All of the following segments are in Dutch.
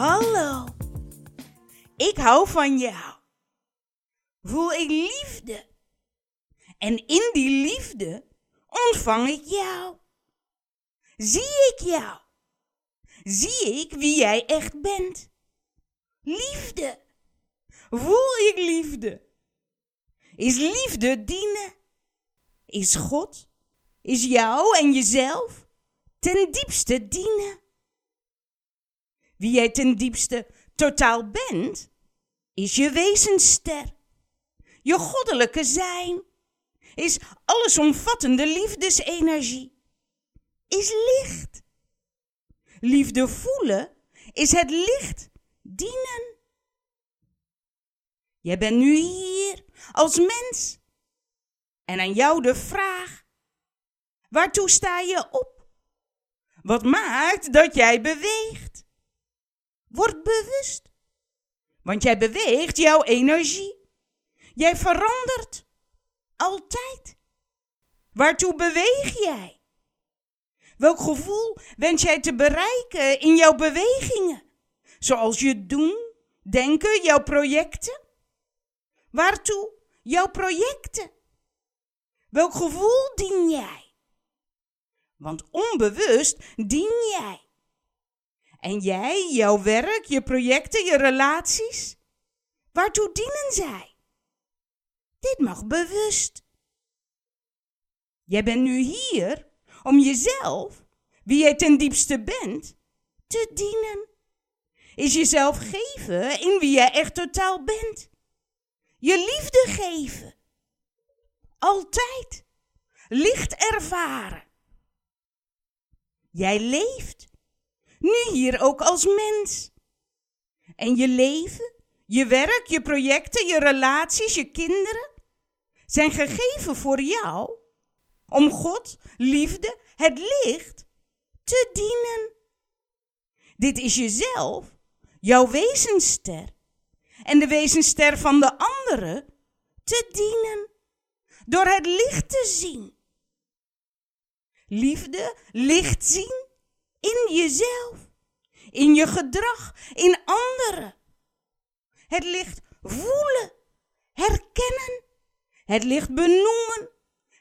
Hallo. Ik hou van jou. Voel ik liefde. En in die liefde ontvang ik jou. Zie ik jou. Zie ik wie jij echt bent. Liefde. Voel ik liefde. Is liefde dienen? Is God, is jou en jezelf ten diepste dienen? Wie jij ten diepste totaal bent, is je wezensster. Je goddelijke zijn is allesomvattende liefdesenergie. Is licht. Liefde voelen is het licht dienen. Jij bent nu hier als mens. En aan jou de vraag: waartoe sta je op? Wat maakt dat jij beweegt? Word bewust. Want jij beweegt jouw energie. Jij verandert. Altijd. Waartoe beweeg jij? Welk gevoel wens jij te bereiken in jouw bewegingen? Zoals je doen, denken, jouw projecten? Waartoe jouw projecten? Welk gevoel dien jij? Want onbewust dien jij. En jij, jouw werk, je projecten, je relaties? Waartoe dienen zij? Dit mag bewust. Jij bent nu hier om jezelf, wie jij ten diepste bent, te dienen. Is jezelf geven in wie jij echt totaal bent. Je liefde geven. Altijd. Licht ervaren. Jij leeft. Nu hier ook als mens. En je leven, je werk, je projecten, je relaties, je kinderen zijn gegeven voor jou om God, liefde, het licht te dienen. Dit is jezelf, jouw wezenster en de wezenster van de anderen te dienen door het licht te zien. Liefde, licht zien in jezelf, in je gedrag, in anderen. Het licht voelen, herkennen, het licht benoemen,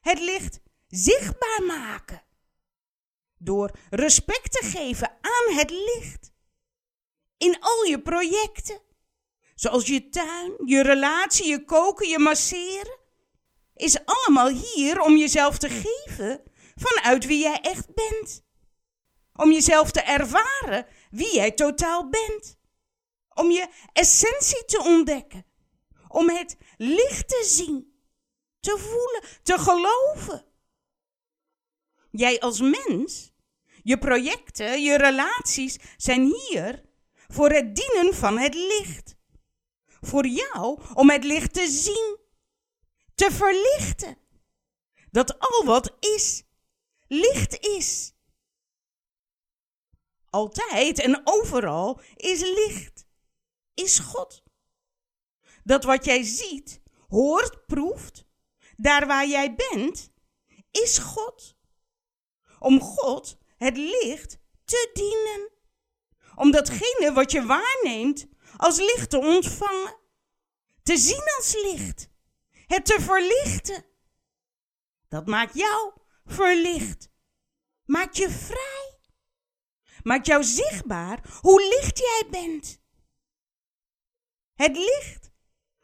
het licht zichtbaar maken. Door respect te geven aan het licht. In al je projecten, zoals je tuin, je relatie, je koken, je masseren, is allemaal hier om jezelf te geven vanuit wie jij echt bent. Om jezelf te ervaren wie jij totaal bent. Om je essentie te ontdekken. Om het licht te zien, te voelen, te geloven. Jij als mens, je projecten, je relaties zijn hier voor het dienen van het licht. Voor jou om het licht te zien, te verlichten. Dat al wat is, licht is. Altijd en overal is licht, is God. Dat wat jij ziet, hoort, proeft, daar waar jij bent, is God om God, het licht, te dienen. Om datgene wat je waarneemt als licht te ontvangen. Te zien als licht. Het te verlichten. Dat maakt jou verlicht. Maakt je vrij. Maakt jou zichtbaar hoe licht jij bent. Het licht.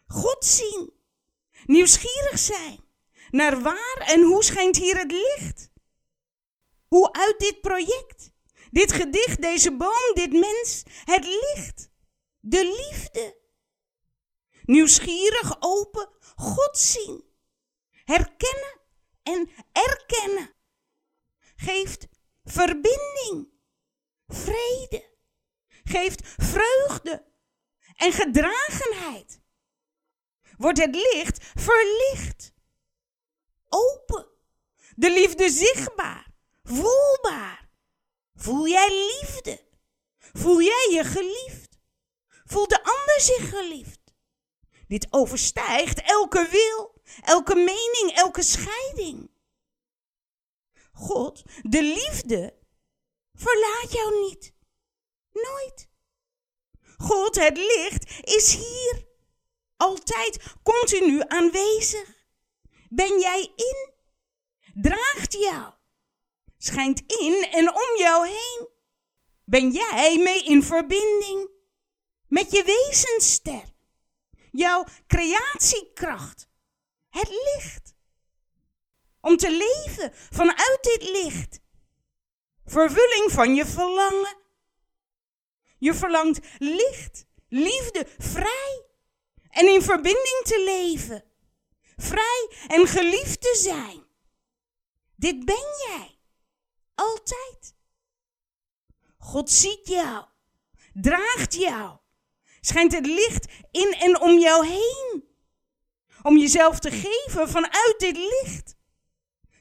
God zien. Nieuwsgierig zijn. Naar waar en hoe schijnt hier het licht? Hoe uit dit project, dit gedicht, deze boom, dit mens, het licht, de liefde. Nieuwsgierig, open, God zien, herkennen en erkennen. Geeft verbinding, vrede, geeft vreugde en gedragenheid. Wordt het licht verlicht, open, de liefde zichtbaar voelbaar. Voel jij liefde? Voel jij je geliefd? Voelt de ander zich geliefd? Dit overstijgt elke wil, elke mening, elke scheiding. God, de liefde, verlaat jou niet. Nooit. God, het licht, is hier. Altijd continu aanwezig. Ben jij in? Draagt jou. Schijnt in en om jou heen. Ben jij mee in verbinding met je wezenster, jouw creatiekracht, het licht. Om te leven vanuit dit licht. Vervulling van je verlangen. Je verlangt licht, liefde, vrij en in verbinding te leven. Vrij en geliefd te zijn. Dit ben jij. Altijd. God ziet jou, draagt jou, schijnt het licht in en om jou heen. Om jezelf te geven vanuit dit licht.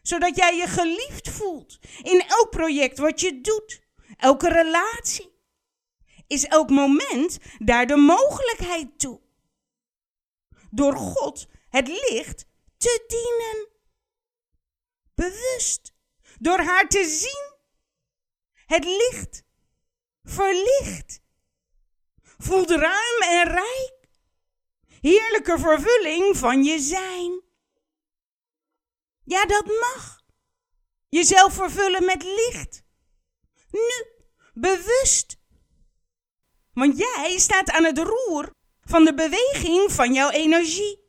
Zodat jij je geliefd voelt in elk project wat je doet, elke relatie. Is elk moment daar de mogelijkheid toe. Door God het licht te dienen. Bewust. Door haar te zien. Het licht verlicht. Voelt ruim en rijk. Heerlijke vervulling van je zijn. Ja, dat mag. Jezelf vervullen met licht. Nu, bewust. Want jij staat aan het roer van de beweging van jouw energie.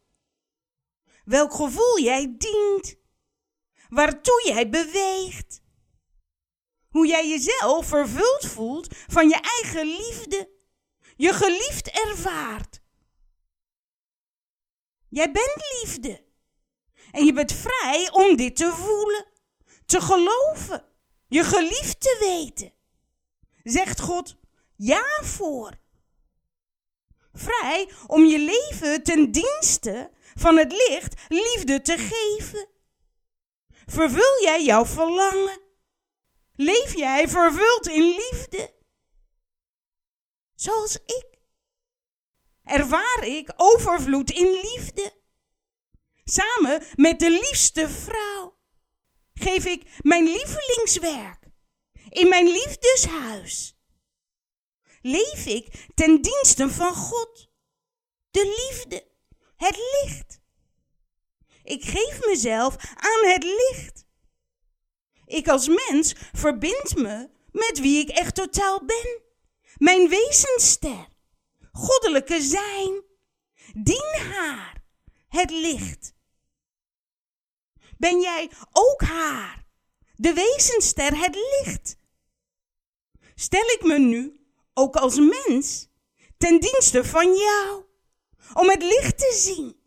Welk gevoel jij dient. Waartoe jij beweegt. Hoe jij jezelf vervuld voelt van je eigen liefde. Je geliefd ervaart. Jij bent liefde. En je bent vrij om dit te voelen, te geloven, je geliefd te weten. Zegt God ja voor. Vrij om je leven ten dienste van het licht liefde te geven. Vervul jij jouw verlangen Leef jij vervuld in liefde? Zoals ik. Ervaar ik overvloed in liefde. Samen met de liefste vrouw geef ik mijn lievelingswerk in mijn liefdeshuis. Leef ik ten dienste van God, de liefde, het licht. Ik geef mezelf aan het licht ik als mens verbind me met wie ik echt totaal ben. Mijn wezenster, goddelijke zijn. Dien haar, het licht. Ben jij ook haar, de wezenster, het licht? Stel ik me nu, ook als mens, ten dienste van jou, om het licht te zien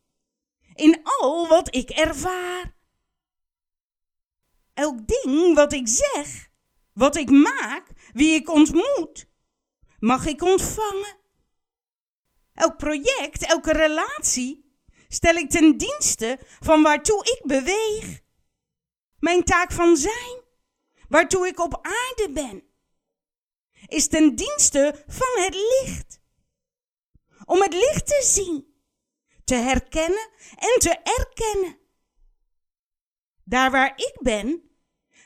in al wat ik ervaar elk ding wat ik zeg, wat ik maak, wie ik ontmoet, mag ik ontvangen. Elk project, elke relatie stel ik ten dienste van waartoe ik beweeg. Mijn taak van zijn, waartoe ik op aarde ben, is ten dienste van het licht. Om het licht te zien, te herkennen en te erkennen. Daar waar ik ben,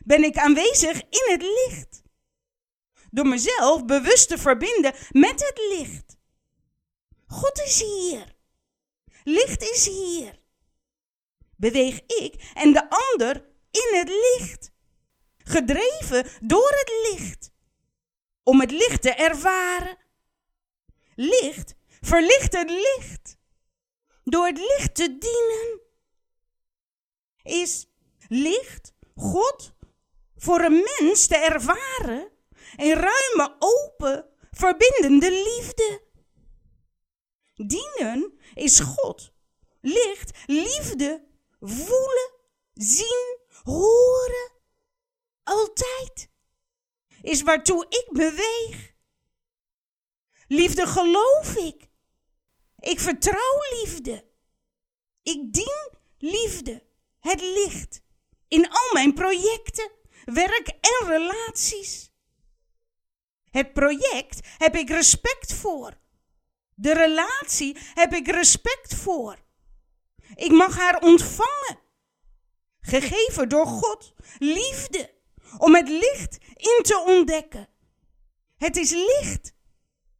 ben ik aanwezig in het licht. Door mezelf bewust te verbinden met het licht. God is hier. Licht is hier. Beweeg ik en de ander in het licht. Gedreven door het licht. Om het licht te ervaren. Licht verlicht het licht. Door het licht te dienen. Is licht God voor een mens te ervaren een ruime, open, verbindende liefde. Dienen is God, licht, liefde, voelen, zien, horen, altijd, is waartoe ik beweeg. Liefde geloof ik. Ik vertrouw liefde. Ik dien liefde, het licht, in al mijn projecten werk en relaties. Het project heb ik respect voor. De relatie heb ik respect voor. Ik mag haar ontvangen. Gegeven door God, liefde, om het licht in te ontdekken. Het is licht.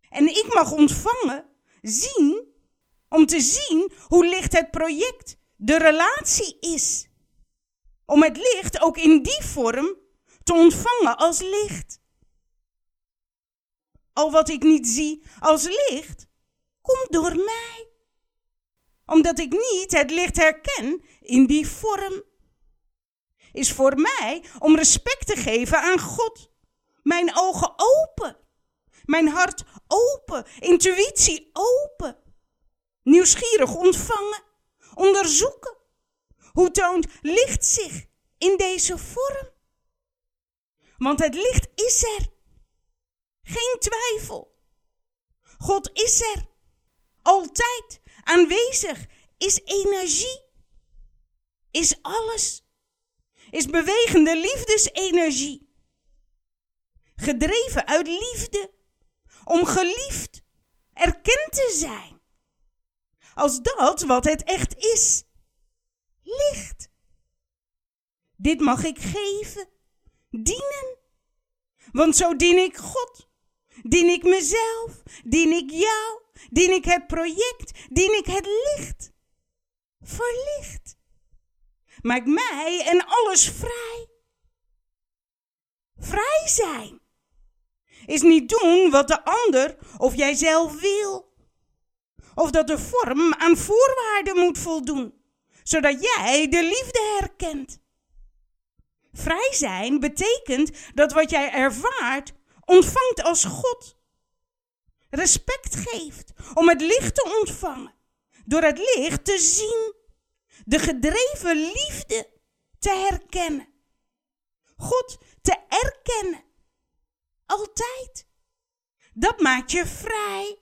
En ik mag ontvangen, zien, om te zien hoe licht het project, de relatie is. Om het licht ook in die vorm te ontvangen als licht. Al wat ik niet zie als licht, komt door mij. Omdat ik niet het licht herken in die vorm. Is voor mij om respect te geven aan God. Mijn ogen open. Mijn hart open. Intuïtie open. Nieuwsgierig ontvangen. Onderzoeken. Hoe toont licht zich in deze vorm? Want het licht is er. Geen twijfel. God is er. Altijd aanwezig. Is energie. Is alles. Is bewegende liefdesenergie. Gedreven uit liefde. Om geliefd, erkend te zijn. Als dat wat het echt is. Licht. Dit mag ik geven. Dienen. Want zo dien ik God. Dien ik mezelf, dien ik jou, dien ik het project, dien ik het licht. Verlicht. Maak mij en alles vrij. Vrij zijn is niet doen wat de ander of jijzelf wil. Of dat de vorm aan voorwaarden moet voldoen, zodat jij de liefde herkent. Vrij zijn betekent dat wat jij ervaart ontvangt als God. Respect geeft om het licht te ontvangen, door het licht te zien, de gedreven liefde te herkennen, God te erkennen, altijd. Dat maakt je vrij.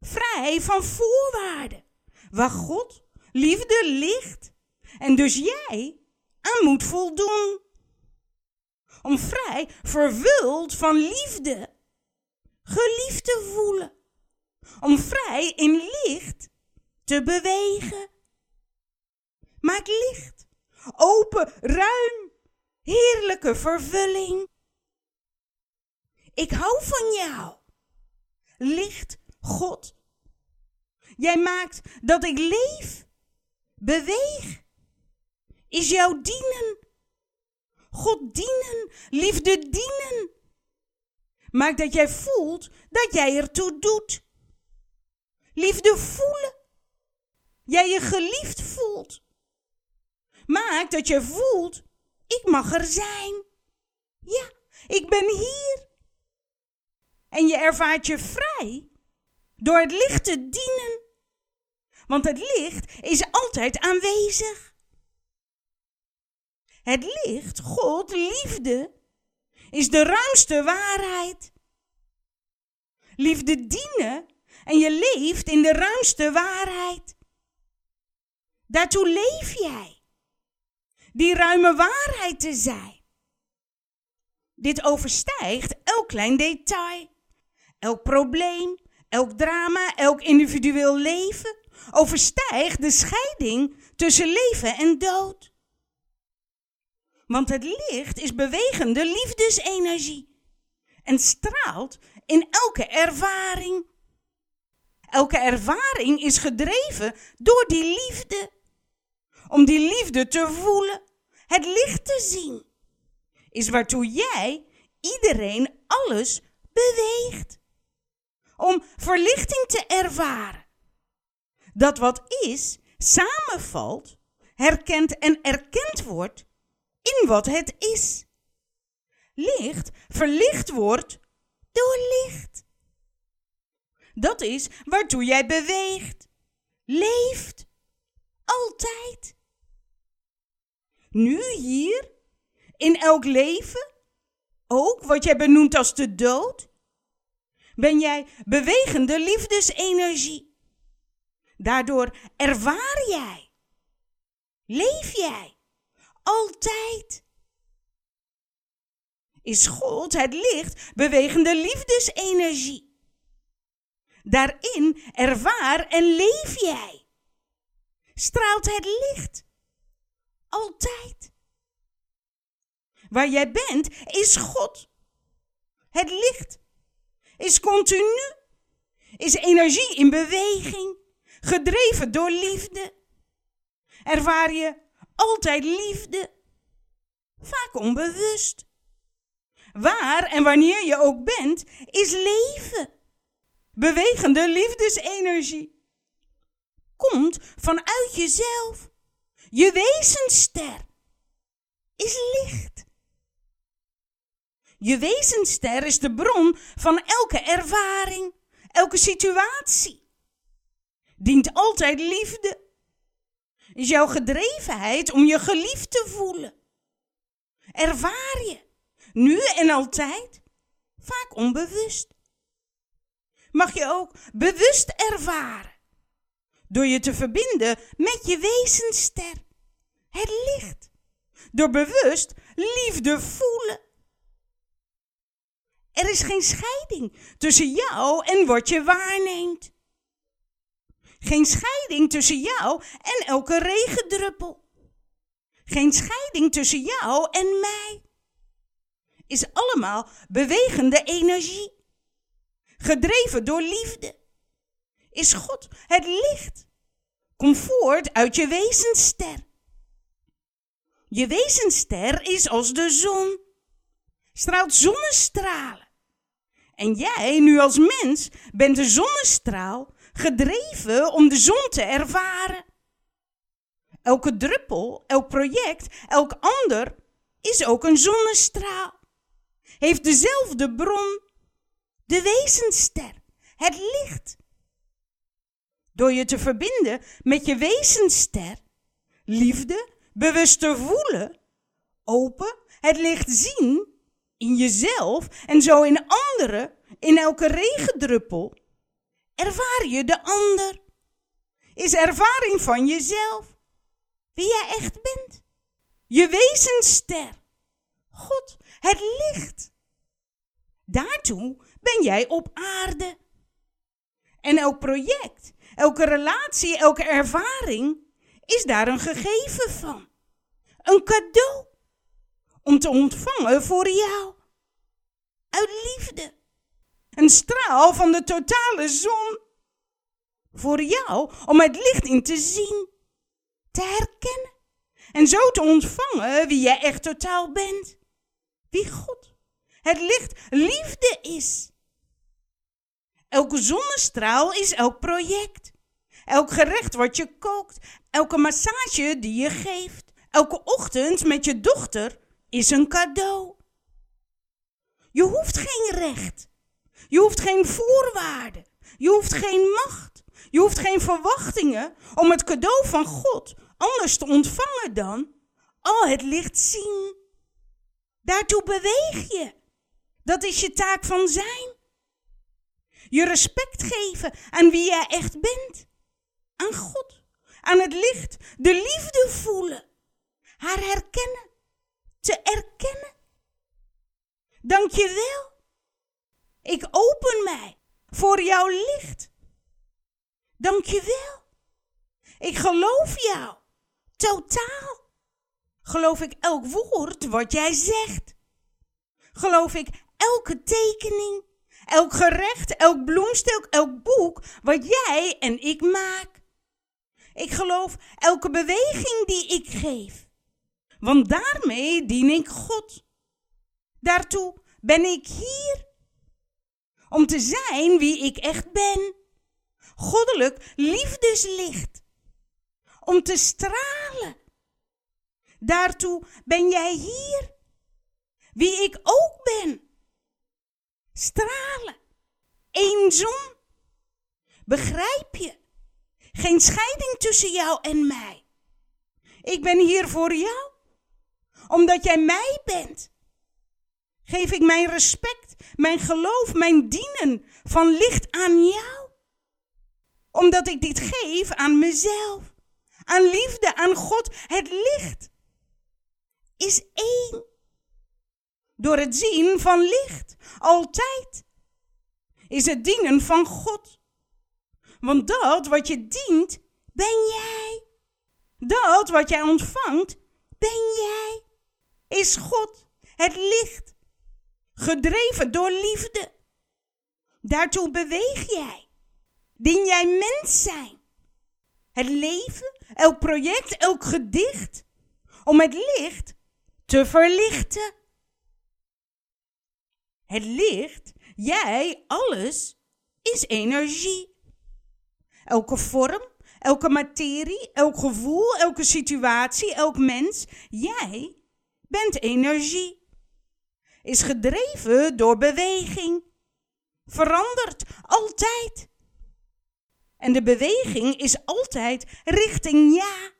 Vrij van voorwaarden, waar God, liefde ligt en dus jij aan moet voldoen. Om vrij vervuld van liefde, geliefd te voelen, om vrij in licht te bewegen. Maak licht, open, ruim, heerlijke vervulling. Ik hou van jou, licht God. Jij maakt dat ik leef, beweeg, is jouw dienen God dienen, liefde dienen. Maak dat jij voelt dat jij ertoe doet. Liefde voelen. Jij je geliefd voelt. Maak dat je voelt, ik mag er zijn. Ja, ik ben hier. En je ervaart je vrij door het licht te dienen. Want het licht is altijd aanwezig. Het licht, God, liefde, is de ruimste waarheid. Liefde dienen en je leeft in de ruimste waarheid. Daartoe leef jij. Die ruime waarheid te zijn. Dit overstijgt elk klein detail, elk probleem, elk drama, elk individueel leven. Overstijgt de scheiding tussen leven en dood. Want het licht is bewegende liefdesenergie en straalt in elke ervaring. Elke ervaring is gedreven door die liefde. Om die liefde te voelen, het licht te zien, is waartoe jij, iedereen, alles beweegt. Om verlichting te ervaren. Dat wat is, samenvalt, herkend en erkend wordt wat het is. Licht verlicht wordt door licht. Dat is waartoe jij beweegt, leeft, altijd. Nu hier, in elk leven, ook wat jij benoemt als de dood, ben jij bewegende liefdesenergie. Daardoor ervaar jij, leef jij altijd. Is God het licht, bewegende liefdesenergie. Daarin ervaar en leef jij. Straalt het licht. Altijd. Waar jij bent, is God. Het licht. is continu, is energie in beweging, gedreven door liefde. Ervaar je altijd liefde, vaak onbewust. Waar en wanneer je ook bent, is leven. Bewegende liefdesenergie. Komt vanuit jezelf. Je wezenster is licht. Je wezenster is de bron van elke ervaring, elke situatie. Dient altijd liefde. Is jouw gedrevenheid om je geliefd te voelen. Ervaar je, nu en altijd, vaak onbewust. Mag je ook bewust ervaren, door je te verbinden met je wezenster, het licht. Door bewust liefde voelen. Er is geen scheiding tussen jou en wat je waarneemt. Geen scheiding tussen jou en elke regendruppel. Geen scheiding tussen jou en mij. Is allemaal bewegende energie. Gedreven door liefde. Is God het licht. Kom voort uit je wezenster. Je wezenster is als de zon. Straalt zonnestralen. En jij, nu als mens, bent de zonnestraal gedreven om de zon te ervaren. Elke druppel, elk project, elk ander is ook een zonnestraal. Heeft dezelfde bron, de wezenster, het licht. Door je te verbinden met je wezenster, liefde, bewust te voelen, open, het licht zien in jezelf en zo in anderen, in elke regendruppel, ervaar je de ander. Is ervaring van jezelf wie jij echt bent. Je wezenster. God, het licht. Daartoe ben jij op aarde. En elk project, elke relatie, elke ervaring is daar een gegeven van. Een cadeau om te ontvangen voor jou. Uit liefde. Een straal van de totale zon. Voor jou om het licht in te zien, te herkennen. En zo te ontvangen wie jij echt totaal bent. Wie God, het licht, liefde is. Elke zonnestraal is elk project. Elk gerecht wat je kookt, elke massage die je geeft, elke ochtend met je dochter is een cadeau. Je hoeft geen recht. Je hoeft geen voorwaarden. Je hoeft geen macht. Je hoeft geen verwachtingen om het cadeau van God anders te ontvangen dan al het licht zien. Daartoe beweeg je. Dat is je taak van zijn. Je respect geven aan wie jij echt bent. Aan God. Aan het licht. De liefde voelen. Haar herkennen te erkennen. Dank je wel. Ik open mij voor jouw licht. Dank je wel. Ik geloof jou. Totaal. Geloof ik elk woord wat jij zegt. Geloof ik elke tekening, elk gerecht, elk bloemstuk, elk boek wat jij en ik maak. Ik geloof elke beweging die ik geef want daarmee dien ik God. Daartoe ben ik hier. Om te zijn wie ik echt ben. Goddelijk liefdeslicht. Om te stralen. Daartoe ben jij hier. Wie ik ook ben. Stralen. Eén zon. Begrijp je? Geen scheiding tussen jou en mij. Ik ben hier voor jou omdat jij mij bent. Geef ik mijn respect, mijn geloof, mijn dienen van licht aan jou. Omdat ik dit geef aan mezelf, aan liefde, aan God. Het licht is één. Door het zien van licht, altijd, is het dienen van God. Want dat wat je dient, ben jij. Dat wat jij ontvangt, ben jij is God, het licht, gedreven door liefde. Daartoe beweeg jij. Dien jij mens zijn. Het leven, elk project, elk gedicht. Om het licht te verlichten. Het licht, jij, alles, is energie. Elke vorm, elke materie, elk gevoel, elke situatie, elk mens, jij bent energie. Is gedreven door beweging. Verandert altijd. En de beweging is altijd richting ja.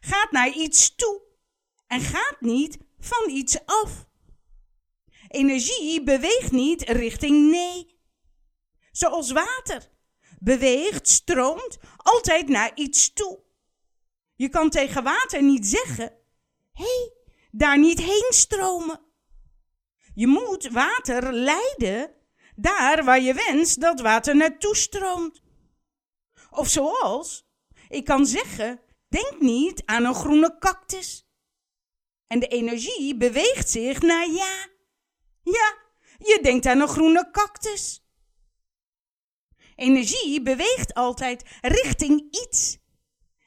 Gaat naar iets toe en gaat niet van iets af. Energie beweegt niet richting nee. Zoals water beweegt, stroomt altijd naar iets toe. Je kan tegen water niet zeggen: hé, hey, daar niet heen stromen. Je moet water leiden daar waar je wenst dat water naartoe stroomt. Of zoals, ik kan zeggen: denk niet aan een groene cactus. En de energie beweegt zich naar ja. Ja, je denkt aan een groene cactus. Energie beweegt altijd richting iets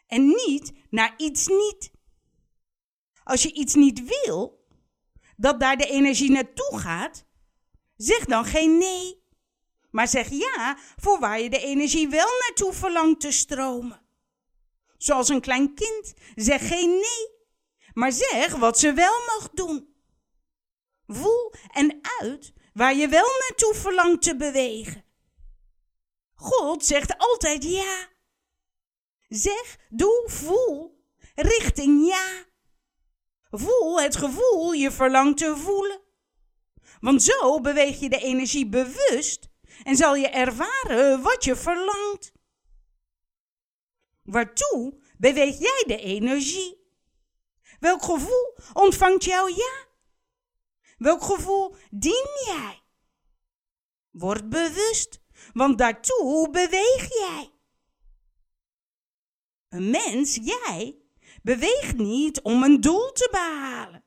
en niet naar iets niet. Als je iets niet wil, dat daar de energie naartoe gaat, zeg dan geen nee. Maar zeg ja voor waar je de energie wel naartoe verlangt te stromen. Zoals een klein kind, zeg geen nee, maar zeg wat ze wel mag doen. Voel en uit waar je wel naartoe verlangt te bewegen. God zegt altijd ja. Zeg, doe, voel, richting ja. Voel het gevoel je verlangt te voelen. Want zo beweeg je de energie bewust en zal je ervaren wat je verlangt. Waartoe beweeg jij de energie? Welk gevoel ontvangt jouw ja? Welk gevoel dien jij? Word bewust, want daartoe beweeg jij. Een mens, jij, beweegt niet om een doel te behalen,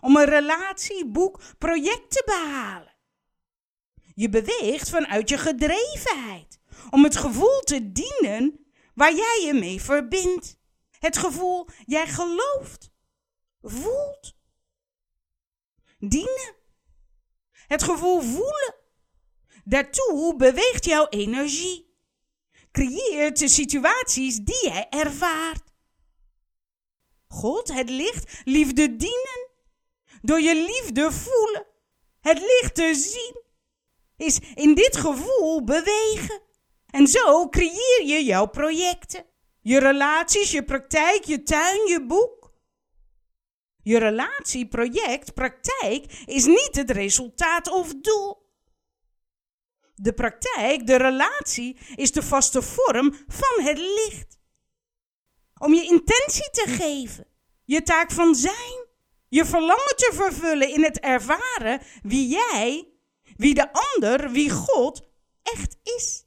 om een relatie, boek, project te behalen. Je beweegt vanuit je gedrevenheid, om het gevoel te dienen waar jij je mee verbindt. Het gevoel jij gelooft, voelt. Dienen. Het gevoel voelen. Daartoe beweegt jouw energie. Creëert de situaties die jij ervaart. God, het licht, liefde dienen. Door je liefde voelen. Het licht te zien. Is in dit gevoel bewegen. En zo creëer je jouw projecten. Je relaties, je praktijk, je tuin, je boek. Je relatie, project, praktijk is niet het resultaat of doel. De praktijk, de relatie, is de vaste vorm van het licht. Om je intentie te geven, je taak van zijn, je verlangen te vervullen in het ervaren wie jij, wie de ander, wie God echt is.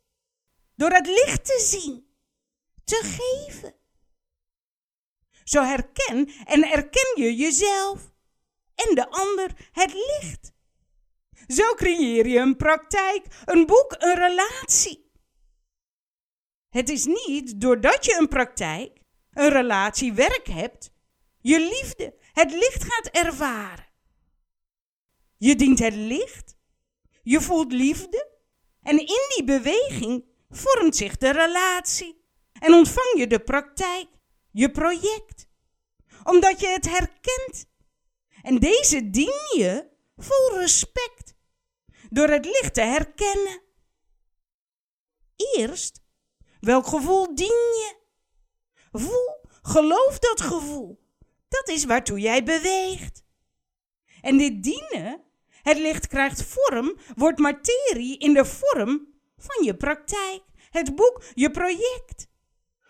Door het licht te zien te geven. Zo herken en erken je jezelf en de ander het licht. Zo creëer je een praktijk, een boek, een relatie. Het is niet doordat je een praktijk, een relatie, werk hebt, je liefde, het licht gaat ervaren. Je dient het licht, je voelt liefde en in die beweging vormt zich de relatie en ontvang je de praktijk, je project, omdat je het herkent. En deze dien je vol respect, door het licht te herkennen. Eerst, welk gevoel dien je? Voel, geloof dat gevoel. Dat is waartoe jij beweegt. En dit dienen, het licht krijgt vorm, wordt materie in de vorm van je praktijk, het boek, je project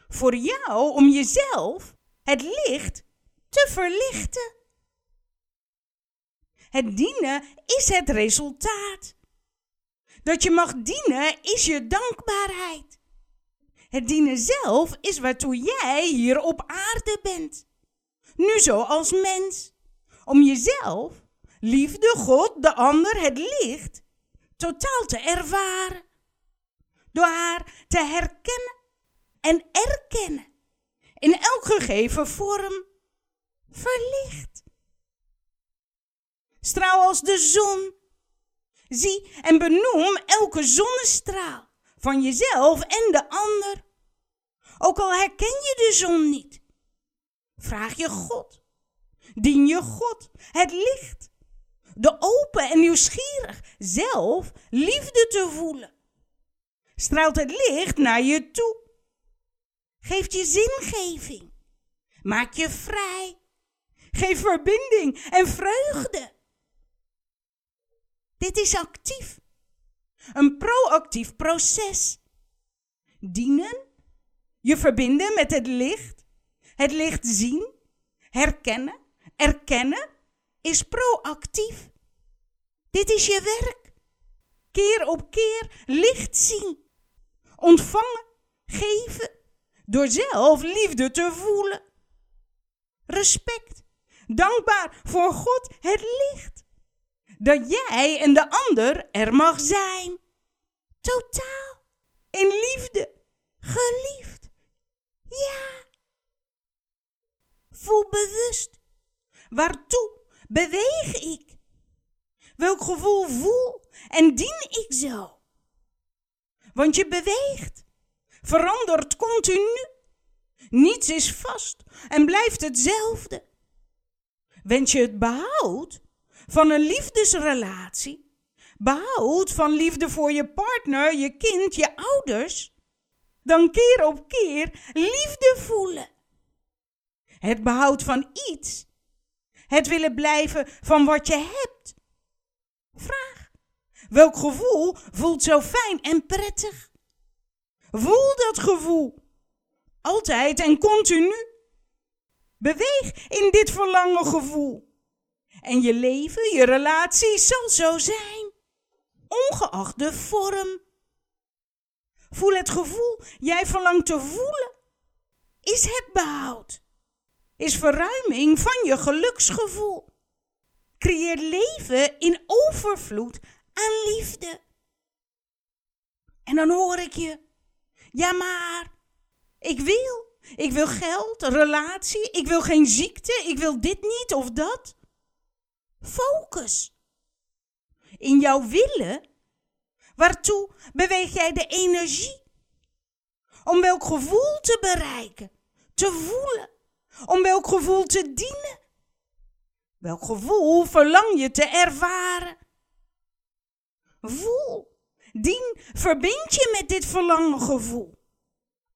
voor jou om jezelf het licht te verlichten. Het dienen is het resultaat. Dat je mag dienen is je dankbaarheid. Het dienen zelf is waartoe jij hier op aarde bent. Nu zo als mens. Om jezelf, liefde, God, de ander, het licht totaal te ervaren. Door haar te herkennen en erkennen. In elk gegeven vorm verlicht. Straal als de zon. Zie en benoem elke zonnestraal van jezelf en de ander. Ook al herken je de zon niet, vraag je God. Dien je God, het licht. De open en nieuwsgierig zelf liefde te voelen. Straalt het licht naar je toe. Geeft je zingeving. Maak je vrij. Geef verbinding en vreugde. Dit is actief. Een proactief proces. Dienen, je verbinden met het licht, het licht zien, herkennen, erkennen, is proactief. Dit is je werk. Keer op keer licht zien, ontvangen, geven, door zelf liefde te voelen. Respect, dankbaar voor God, het licht dat jij en de ander er mag zijn. Totaal. In liefde. Geliefd. Ja. Voel bewust. Waartoe beweeg ik? Welk gevoel voel en dien ik zo? Want je beweegt, verandert continu. Niets is vast en blijft hetzelfde. Wens je het behoud, van een liefdesrelatie, behoud van liefde voor je partner, je kind, je ouders, dan keer op keer liefde voelen. Het behoud van iets, het willen blijven van wat je hebt. Vraag, welk gevoel voelt zo fijn en prettig? Voel dat gevoel, altijd en continu. Beweeg in dit verlangen gevoel. En je leven, je relatie zal zo zijn, ongeacht de vorm. Voel het gevoel jij verlangt te voelen. Is het behoud? Is verruiming van je geluksgevoel? Creëer leven in overvloed aan liefde. En dan hoor ik je. Ja, maar ik wil. Ik wil geld, relatie. Ik wil geen ziekte. Ik wil dit niet of dat. Focus. In jouw willen, waartoe beweeg jij de energie? Om welk gevoel te bereiken, te voelen, om welk gevoel te dienen? Welk gevoel verlang je te ervaren? Voel, dien, verbind je met dit verlangen gevoel.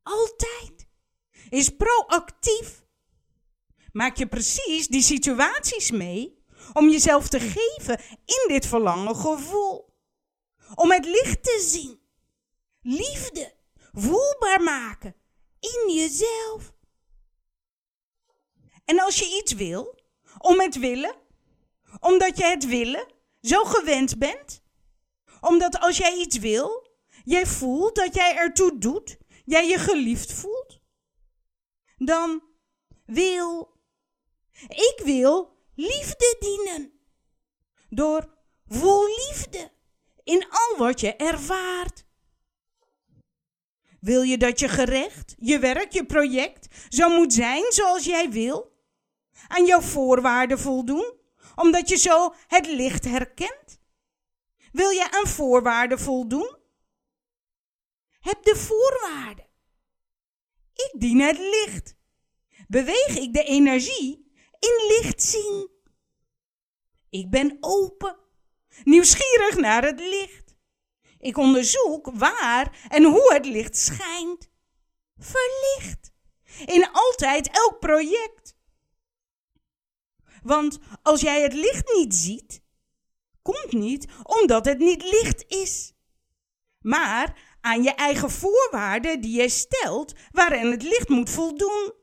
Altijd. Is proactief. Maak je precies die situaties mee om jezelf te geven in dit verlangen gevoel. Om het licht te zien. Liefde voelbaar maken in jezelf. En als je iets wil, om het willen, omdat je het willen zo gewend bent, omdat als jij iets wil, jij voelt dat jij ertoe doet, jij je geliefd voelt, dan wil, ik wil liefde dienen. Door vol liefde in al wat je ervaart. Wil je dat je gerecht, je werk, je project zo moet zijn zoals jij wil? Aan jouw voorwaarden voldoen, omdat je zo het licht herkent? Wil je aan voorwaarden voldoen? Heb de voorwaarden. Ik dien het licht. Beweeg ik de energie in licht zien. Ik ben open, nieuwsgierig naar het licht. Ik onderzoek waar en hoe het licht schijnt. Verlicht. In altijd elk project. Want als jij het licht niet ziet, komt niet omdat het niet licht is, maar aan je eigen voorwaarden die je stelt waarin het licht moet voldoen.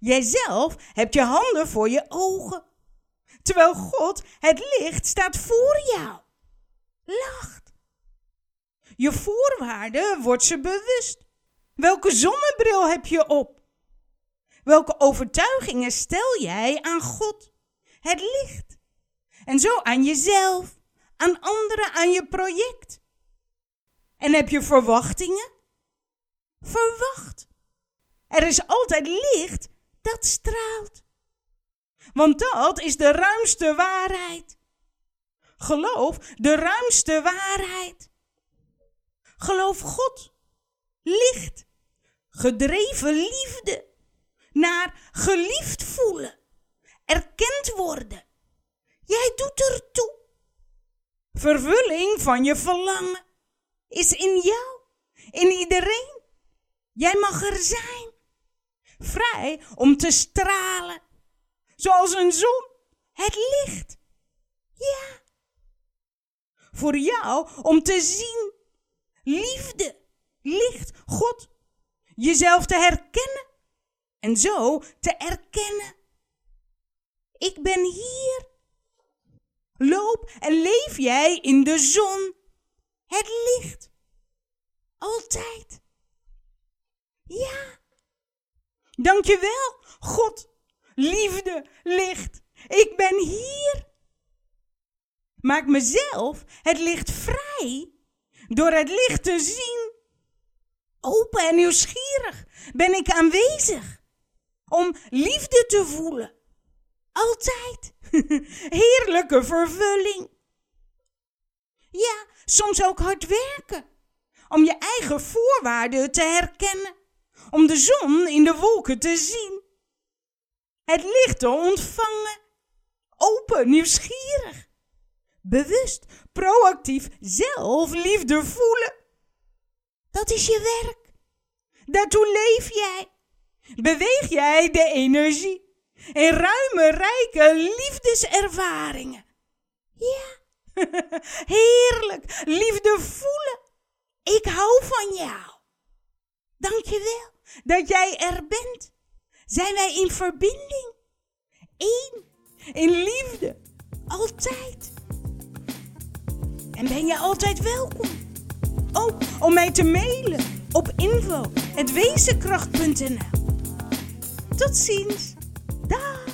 Jijzelf hebt je handen voor je ogen. Terwijl God, het licht, staat voor jou. Lacht. Je voorwaarden wordt ze bewust. Welke zonnebril heb je op? Welke overtuigingen stel jij aan God, het licht? En zo aan jezelf, aan anderen, aan je project? En heb je verwachtingen? Verwacht. Er is altijd licht dat straalt. Want dat is de ruimste waarheid. Geloof de ruimste waarheid. Geloof God. Licht. Gedreven liefde. Naar geliefd voelen. Erkend worden. Jij doet er toe. Vervulling van je verlangen is in jou, in iedereen. Jij mag er zijn. Vrij om te stralen. Zoals een zon. Het licht. Ja. Voor jou om te zien. Liefde, licht, God. Jezelf te herkennen. En zo te erkennen. Ik ben hier. Loop en leef jij in de zon. Het licht. Altijd. Ja. Dankjewel, God. Liefde, licht. Ik ben hier. Maak mezelf het licht vrij door het licht te zien. Open en nieuwsgierig ben ik aanwezig om liefde te voelen. Altijd. Heerlijke vervulling. Ja, soms ook hard werken. Om je eigen voorwaarden te herkennen. Om de zon in de wolken te zien. Het licht te ontvangen. Open, nieuwsgierig. Bewust, proactief, zelf liefde voelen. Dat is je werk. Daartoe leef jij. Beweeg jij de energie. In ruime, rijke liefdeservaringen. Ja, heerlijk, liefde voelen. Ik hou van jou. Dank je wel dat jij er bent. Zijn wij in verbinding? Eén, in liefde, altijd. En ben je altijd welkom. Ook om mij te mailen op info.wezenkracht.nl Tot ziens. Dag.